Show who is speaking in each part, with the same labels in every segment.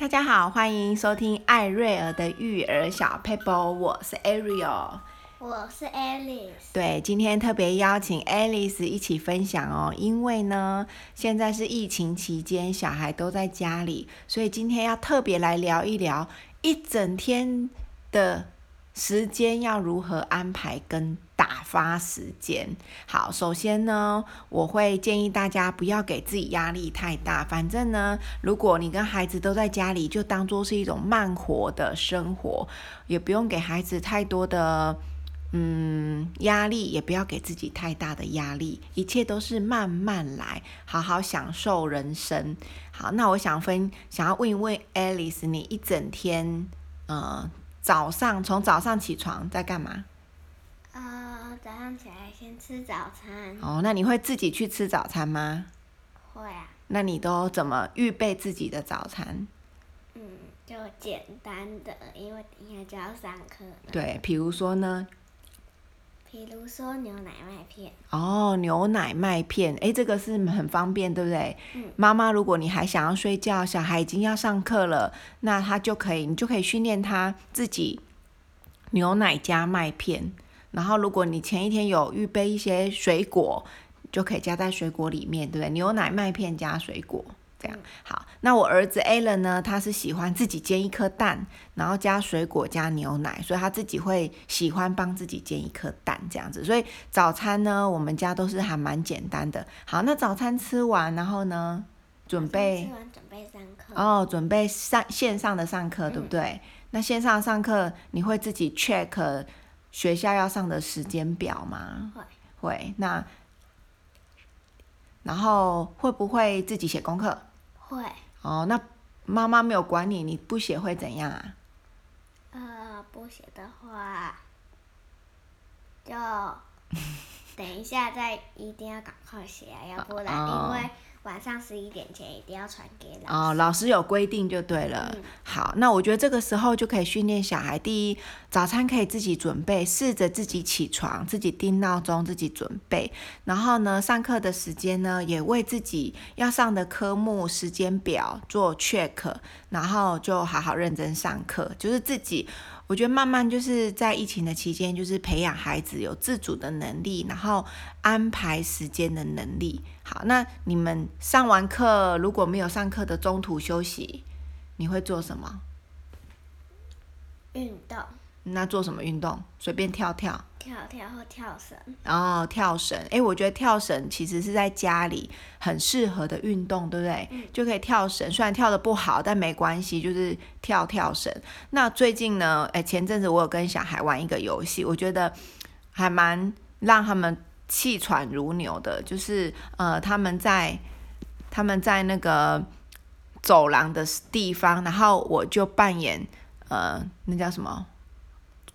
Speaker 1: 大家好，欢迎收听艾瑞尔的育儿小 paper，，我是 Ariel，
Speaker 2: 我是 Alice。
Speaker 1: 对，今天特别邀请 Alice 一起分享哦，因为呢，现在是疫情期间，小孩都在家里，所以今天要特别来聊一聊一整天的时间要如何安排跟。打发时间。好，首先呢，我会建议大家不要给自己压力太大。反正呢，如果你跟孩子都在家里，就当做是一种慢活的生活，也不用给孩子太多的嗯压力，也不要给自己太大的压力，一切都是慢慢来，好好享受人生。好，那我想分，想要问一问 Alice，你一整天，呃，早上从早上起床在干嘛？
Speaker 2: 早上起来先吃早餐。
Speaker 1: 哦，那你会自己去吃早餐吗？
Speaker 2: 会啊。
Speaker 1: 那你都怎么预备自己的早餐？
Speaker 2: 嗯，就简单的，因为等一下就要上课。
Speaker 1: 对，比如说呢？
Speaker 2: 比如说牛奶麦片。
Speaker 1: 哦，牛奶麦片，哎，这个是很方便，对不对？
Speaker 2: 嗯。
Speaker 1: 妈妈，如果你还想要睡觉，小孩已经要上课了，那他就可以，你就可以训练他自己牛奶加麦片。然后，如果你前一天有预备一些水果，就可以加在水果里面，对不对？牛奶麦片加水果，这样好。那我儿子 Alan 呢？他是喜欢自己煎一颗蛋，然后加水果加牛奶，所以他自己会喜欢帮自己煎一颗蛋这样子。所以早餐呢，我们家都是还蛮简单的。好，那早餐吃完，然后呢，准备
Speaker 2: 吃完准备上课
Speaker 1: 哦，准备上线上的上课，对不对？嗯、那线上上课你会自己 check。学校要上的时间表吗？
Speaker 2: 会。
Speaker 1: 会。那，然后会不会自己写功课？
Speaker 2: 会。
Speaker 1: 哦，那妈妈没有管你，你不写会怎样啊？
Speaker 2: 呃，不写的话，就等一下再一定要赶快写啊，要不然因为。晚上十一点前一定要传给老师。
Speaker 1: 哦，老师有规定就对了。
Speaker 2: 嗯。
Speaker 1: 好，那我觉得这个时候就可以训练小孩。第一，早餐可以自己准备，试着自己起床，自己定闹钟，自己准备。然后呢，上课的时间呢，也为自己要上的科目时间表做 check，然后就好好认真上课，就是自己。我觉得慢慢就是在疫情的期间，就是培养孩子有自主的能力，然后安排时间的能力。好，那你们上完课如果没有上课的中途休息，你会做什么？
Speaker 2: 运动。
Speaker 1: 那做什么运动？随便跳跳。
Speaker 2: 跳跳或跳绳。
Speaker 1: 哦，跳绳。哎，我觉得跳绳其实是在家里很适合的运动，对不对？
Speaker 2: 嗯。
Speaker 1: 就可以跳绳，虽然跳的不好，但没关系，就是跳跳绳。那最近呢？哎，前阵子我有跟小孩玩一个游戏，我觉得还蛮让他们气喘如牛的，就是呃，他们在他们在那个走廊的地方，然后我就扮演呃，那叫什么？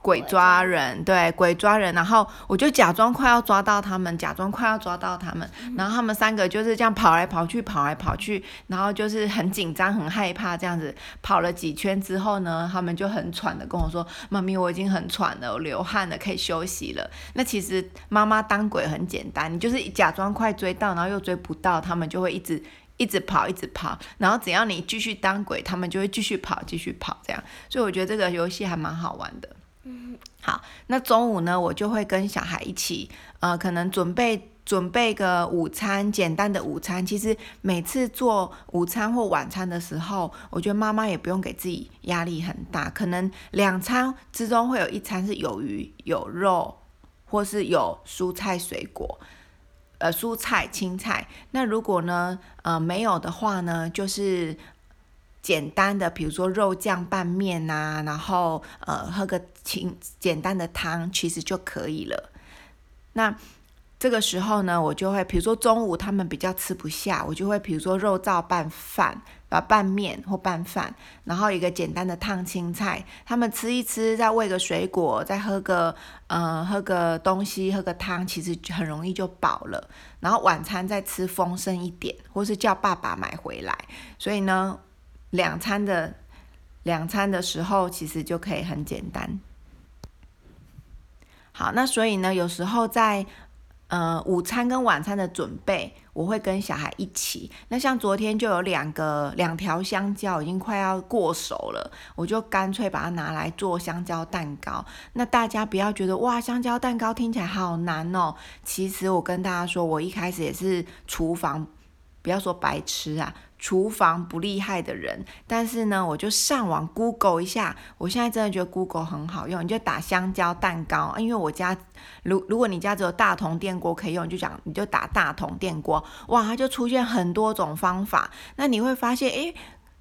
Speaker 1: 鬼抓人，对，鬼抓人，然后我就假装快要抓到他们，假装快要抓到他们，然后他们三个就是这样跑来跑去，跑来跑去，然后就是很紧张、很害怕这样子跑了几圈之后呢，他们就很喘的跟我说：“妈咪，我已经很喘了，我流汗了，可以休息了。”那其实妈妈当鬼很简单，你就是假装快追到，然后又追不到，他们就会一直一直跑，一直跑，然后只要你继续当鬼，他们就会继续跑，继续跑这样。所以我觉得这个游戏还蛮好玩的。好，那中午呢，我就会跟小孩一起，呃，可能准备准备个午餐，简单的午餐。其实每次做午餐或晚餐的时候，我觉得妈妈也不用给自己压力很大，可能两餐之中会有一餐是有鱼有肉，或是有蔬菜水果，呃，蔬菜青菜。那如果呢，呃，没有的话呢，就是。简单的，比如说肉酱拌面啊，然后呃喝个清简单的汤，其实就可以了。那这个时候呢，我就会，比如说中午他们比较吃不下，我就会比如说肉燥拌饭，把拌面或拌饭，然后一个简单的烫青菜，他们吃一吃，再喂个水果，再喝个呃喝个东西，喝个汤，其实很容易就饱了。然后晚餐再吃丰盛一点，或是叫爸爸买回来。所以呢。两餐的两餐的时候，其实就可以很简单。好，那所以呢，有时候在呃，午餐跟晚餐的准备，我会跟小孩一起。那像昨天就有两个两条香蕉已经快要过熟了，我就干脆把它拿来做香蕉蛋糕。那大家不要觉得哇，香蕉蛋糕听起来好难哦。其实我跟大家说，我一开始也是厨房，不要说白痴啊。厨房不厉害的人，但是呢，我就上网 Google 一下。我现在真的觉得 Google 很好用，你就打香蕉蛋糕，因为我家如如果你家只有大同电锅可以用，你就讲你就打大同电锅，哇，它就出现很多种方法。那你会发现，诶，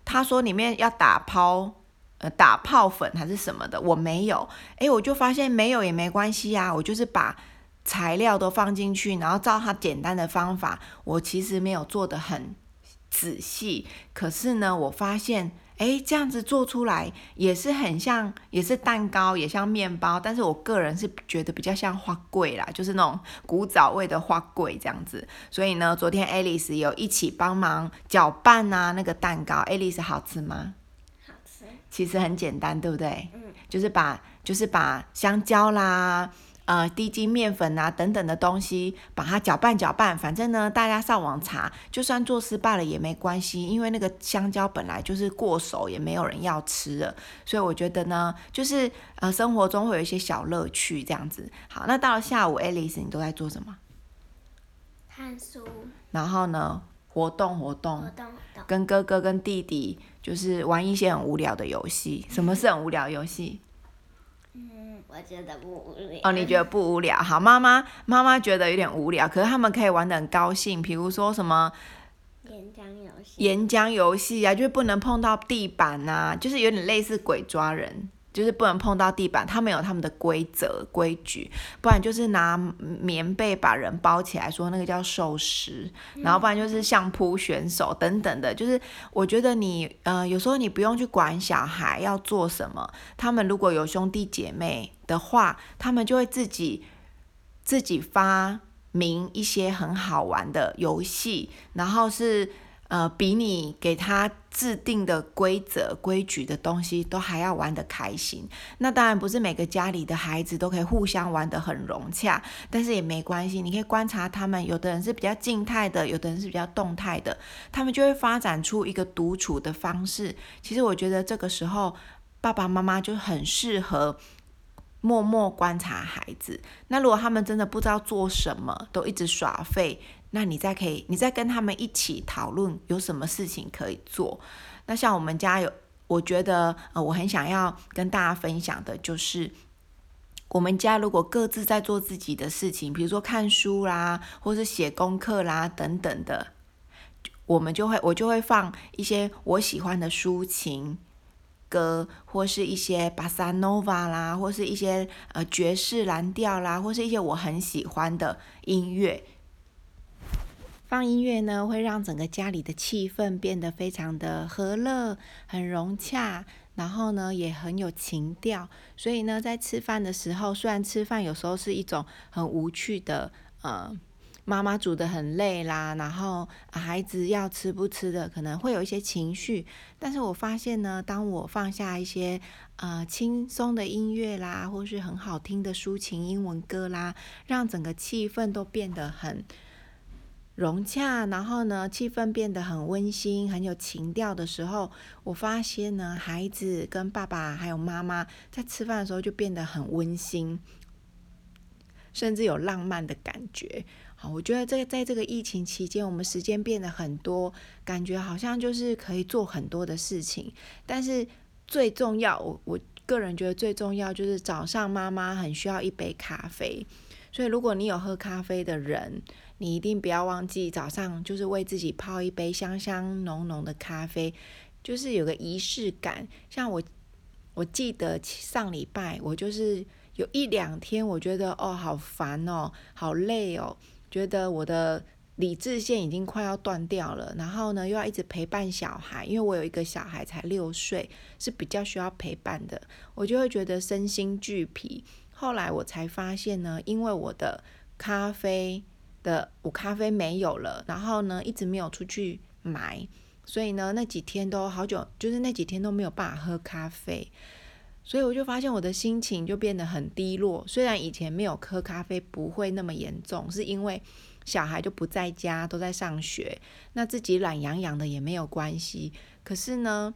Speaker 1: 他说里面要打泡呃打泡粉还是什么的，我没有，诶，我就发现没有也没关系啊，我就是把材料都放进去，然后照它简单的方法，我其实没有做的很。仔细，可是呢，我发现，哎，这样子做出来也是很像，也是蛋糕，也像面包，但是我个人是觉得比较像花粿啦，就是那种古早味的花粿这样子。所以呢，昨天 Alice 有一起帮忙搅拌啊，那个蛋糕，Alice 好吃吗？
Speaker 2: 好吃。
Speaker 1: 其实很简单，对不对？
Speaker 2: 嗯。
Speaker 1: 就是把，就是把香蕉啦。呃，低筋面粉啊，等等的东西，把它搅拌搅拌。反正呢，大家上网查，就算做失败了也没关系，因为那个香蕉本来就是过熟，也没有人要吃了。所以我觉得呢，就是呃，生活中会有一些小乐趣这样子。好，那到了下午，Alice，你都在做什么？
Speaker 2: 看书。
Speaker 1: 然后呢，活动活动。
Speaker 2: 活动活动。
Speaker 1: 跟哥哥跟弟弟就是玩一些很无聊的游戏。什么是很无聊游戏？
Speaker 2: 我觉得不无聊
Speaker 1: 哦，你觉得不无聊？好，妈妈妈妈觉得有点无聊，可是他们可以玩得很高兴，比如说什么
Speaker 2: 岩浆游戏，
Speaker 1: 岩浆游戏啊，就是不能碰到地板呐、啊，就是有点类似鬼抓人。就是不能碰到地板，他们有他们的规则规矩，不然就是拿棉被把人包起来，说那个叫寿尸，然后不然就是相扑选手等等的。就是我觉得你呃有时候你不用去管小孩要做什么，他们如果有兄弟姐妹的话，他们就会自己自己发明一些很好玩的游戏，然后是。呃，比你给他制定的规则、规矩的东西都还要玩得开心。那当然不是每个家里的孩子都可以互相玩得很融洽，但是也没关系。你可以观察他们，有的人是比较静态的，有的人是比较动态的，他们就会发展出一个独处的方式。其实我觉得这个时候，爸爸妈妈就很适合默默观察孩子。那如果他们真的不知道做什么，都一直耍废。那你再可以，你再跟他们一起讨论有什么事情可以做。那像我们家有，我觉得呃，我很想要跟大家分享的就是，我们家如果各自在做自己的事情，比如说看书啦，或是写功课啦等等的，我们就会我就会放一些我喜欢的抒情歌，或是一些巴萨诺瓦啦，或是一些呃爵士蓝调啦，或是一些我很喜欢的音乐。放音乐呢，会让整个家里的气氛变得非常的和乐、很融洽，然后呢也很有情调。所以呢，在吃饭的时候，虽然吃饭有时候是一种很无趣的，呃，妈妈煮得很累啦，然后孩子要吃不吃的，可能会有一些情绪。但是我发现呢，当我放下一些呃轻松的音乐啦，或是很好听的抒情英文歌啦，让整个气氛都变得很。融洽，然后呢，气氛变得很温馨、很有情调的时候，我发现呢，孩子跟爸爸还有妈妈在吃饭的时候就变得很温馨，甚至有浪漫的感觉。好，我觉得这个在这个疫情期间，我们时间变得很多，感觉好像就是可以做很多的事情。但是最重要，我我个人觉得最重要就是早上妈妈很需要一杯咖啡。所以，如果你有喝咖啡的人，你一定不要忘记早上就是为自己泡一杯香香浓浓的咖啡，就是有个仪式感。像我，我记得上礼拜我就是有一两天，我觉得哦好烦哦，好累哦，觉得我的理智线已经快要断掉了。然后呢，又要一直陪伴小孩，因为我有一个小孩才六岁，是比较需要陪伴的，我就会觉得身心俱疲。后来我才发现呢，因为我的咖啡的我咖啡没有了，然后呢一直没有出去买，所以呢那几天都好久，就是那几天都没有办法喝咖啡。所以我就发现我的心情就变得很低落。虽然以前没有喝咖啡不会那么严重，是因为小孩就不在家，都在上学，那自己懒洋洋的也没有关系。可是呢，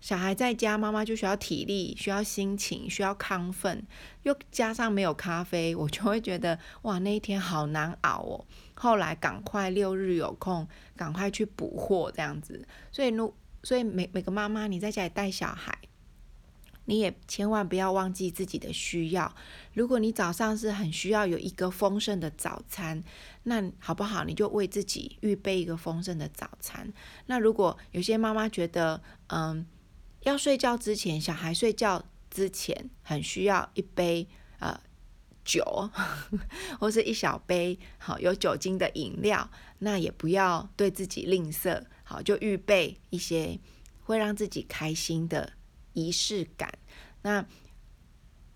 Speaker 1: 小孩在家，妈妈就需要体力，需要心情，需要亢奋，又加上没有咖啡，我就会觉得哇，那一天好难熬哦。后来赶快六日有空，赶快去补货这样子。所以，如所以每每个妈妈，你在家里带小孩。你也千万不要忘记自己的需要。如果你早上是很需要有一个丰盛的早餐，那好不好？你就为自己预备一个丰盛的早餐。那如果有些妈妈觉得，嗯，要睡觉之前，小孩睡觉之前，很需要一杯呃酒，或是一小杯好有酒精的饮料，那也不要对自己吝啬，好，就预备一些会让自己开心的。仪式感，那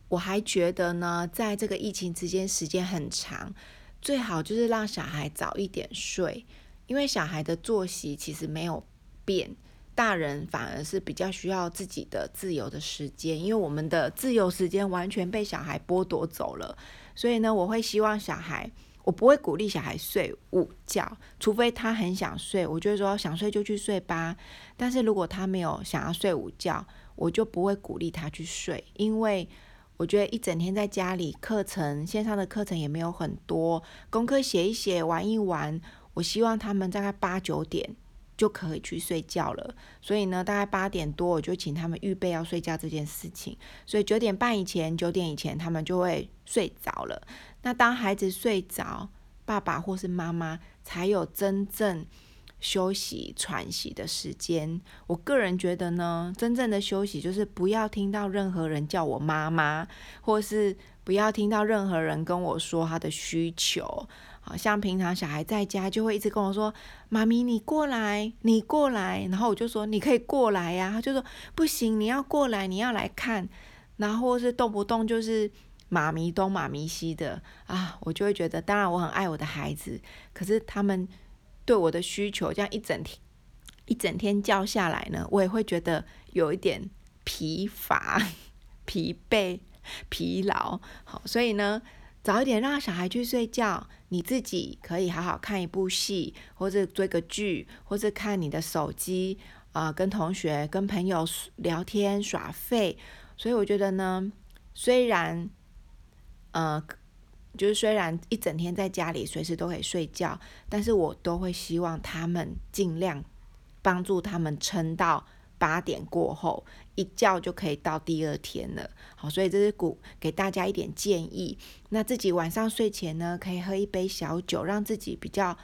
Speaker 1: 我还觉得呢，在这个疫情之间时间很长，最好就是让小孩早一点睡，因为小孩的作息其实没有变，大人反而是比较需要自己的自由的时间，因为我们的自由时间完全被小孩剥夺走了，所以呢，我会希望小孩。我不会鼓励小孩睡午觉，除非他很想睡，我就会说想睡就去睡吧。但是如果他没有想要睡午觉，我就不会鼓励他去睡，因为我觉得一整天在家里，课程线上的课程也没有很多，功课写一写，玩一玩。我希望他们大概八九点就可以去睡觉了。所以呢，大概八点多我就请他们预备要睡觉这件事情。所以九点半以前，九点以前他们就会睡着了。那当孩子睡着，爸爸或是妈妈才有真正休息喘息的时间。我个人觉得呢，真正的休息就是不要听到任何人叫我妈妈，或是不要听到任何人跟我说他的需求。好像平常小孩在家就会一直跟我说：“妈咪，你过来，你过来。”然后我就说：“你可以过来呀。”他就说：“不行，你要过来，你要来看。”然后或是动不动就是。妈咪东妈咪西的啊，我就会觉得，当然我很爱我的孩子，可是他们对我的需求这样一整天一整天叫下来呢，我也会觉得有一点疲乏、疲惫、疲劳。好，所以呢，早一点让小孩去睡觉，你自己可以好好看一部戏，或者追个剧，或者看你的手机啊、跟同学、跟朋友聊天耍废。所以我觉得呢，虽然呃，就是虽然一整天在家里随时都可以睡觉，但是我都会希望他们尽量帮助他们撑到八点过后，一觉就可以到第二天了。好，所以这是鼓给大家一点建议。那自己晚上睡前呢，可以喝一杯小酒，让自己比较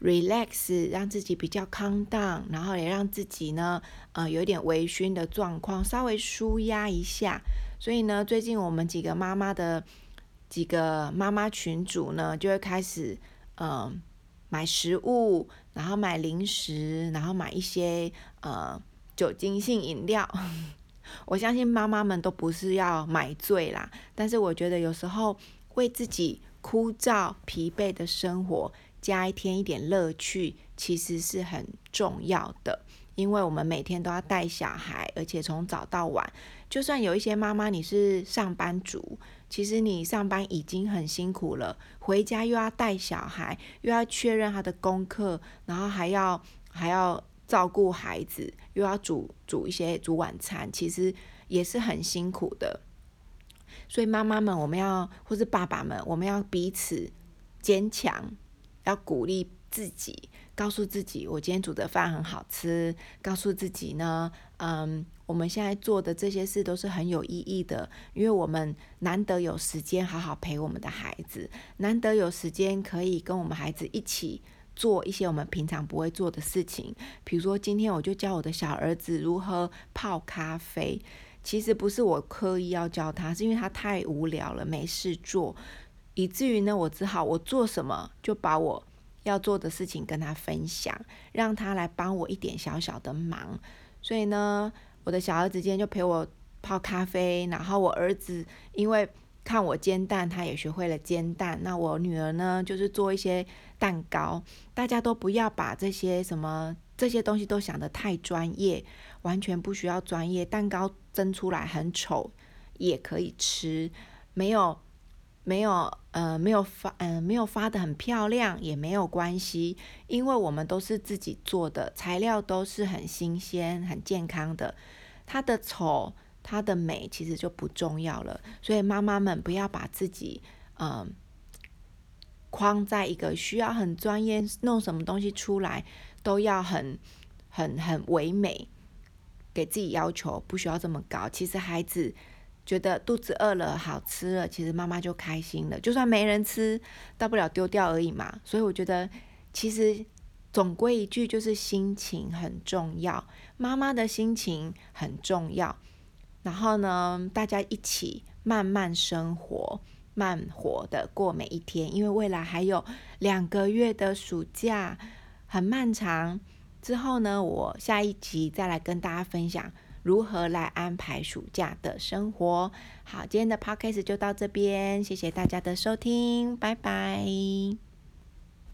Speaker 1: relax，让自己比较 calm down，然后也让自己呢，呃，有一点微醺的状况，稍微舒压一下。所以呢，最近我们几个妈妈的几个妈妈群组呢，就会开始呃买食物，然后买零食，然后买一些呃酒精性饮料。我相信妈妈们都不是要买醉啦，但是我觉得有时候为自己枯燥疲惫的生活加一添一点乐趣，其实是很重要的。因为我们每天都要带小孩，而且从早到晚，就算有一些妈妈你是上班族，其实你上班已经很辛苦了，回家又要带小孩，又要确认他的功课，然后还要还要照顾孩子，又要煮煮一些煮晚餐，其实也是很辛苦的。所以妈妈们，我们要或是爸爸们，我们要彼此坚强，要鼓励自己。告诉自己，我今天煮的饭很好吃。告诉自己呢，嗯，我们现在做的这些事都是很有意义的，因为我们难得有时间好好陪我们的孩子，难得有时间可以跟我们孩子一起做一些我们平常不会做的事情。比如说，今天我就教我的小儿子如何泡咖啡。其实不是我刻意要教他，是因为他太无聊了，没事做，以至于呢，我只好我做什么就把我。要做的事情跟他分享，让他来帮我一点小小的忙。所以呢，我的小儿子今天就陪我泡咖啡，然后我儿子因为看我煎蛋，他也学会了煎蛋。那我女儿呢，就是做一些蛋糕。大家都不要把这些什么这些东西都想得太专业，完全不需要专业。蛋糕蒸出来很丑也可以吃，没有没有呃没有发嗯、没有发得很漂亮也没有关系，因为我们都是自己做的，材料都是很新鲜很健康的，它的丑它的美其实就不重要了。所以妈妈们不要把自己嗯。框在一个需要很专业，弄什么东西出来都要很、很、很唯美，给自己要求不需要这么高。其实孩子觉得肚子饿了，好吃了，其实妈妈就开心了。就算没人吃，大不了丢掉而已嘛。所以我觉得，其实总归一句就是心情很重要，妈妈的心情很重要。然后呢，大家一起慢慢生活。慢活的过每一天，因为未来还有两个月的暑假，很漫长。之后呢，我下一集再来跟大家分享如何来安排暑假的生活。好，今天的 podcast 就到这边，谢谢大家的收听，拜拜。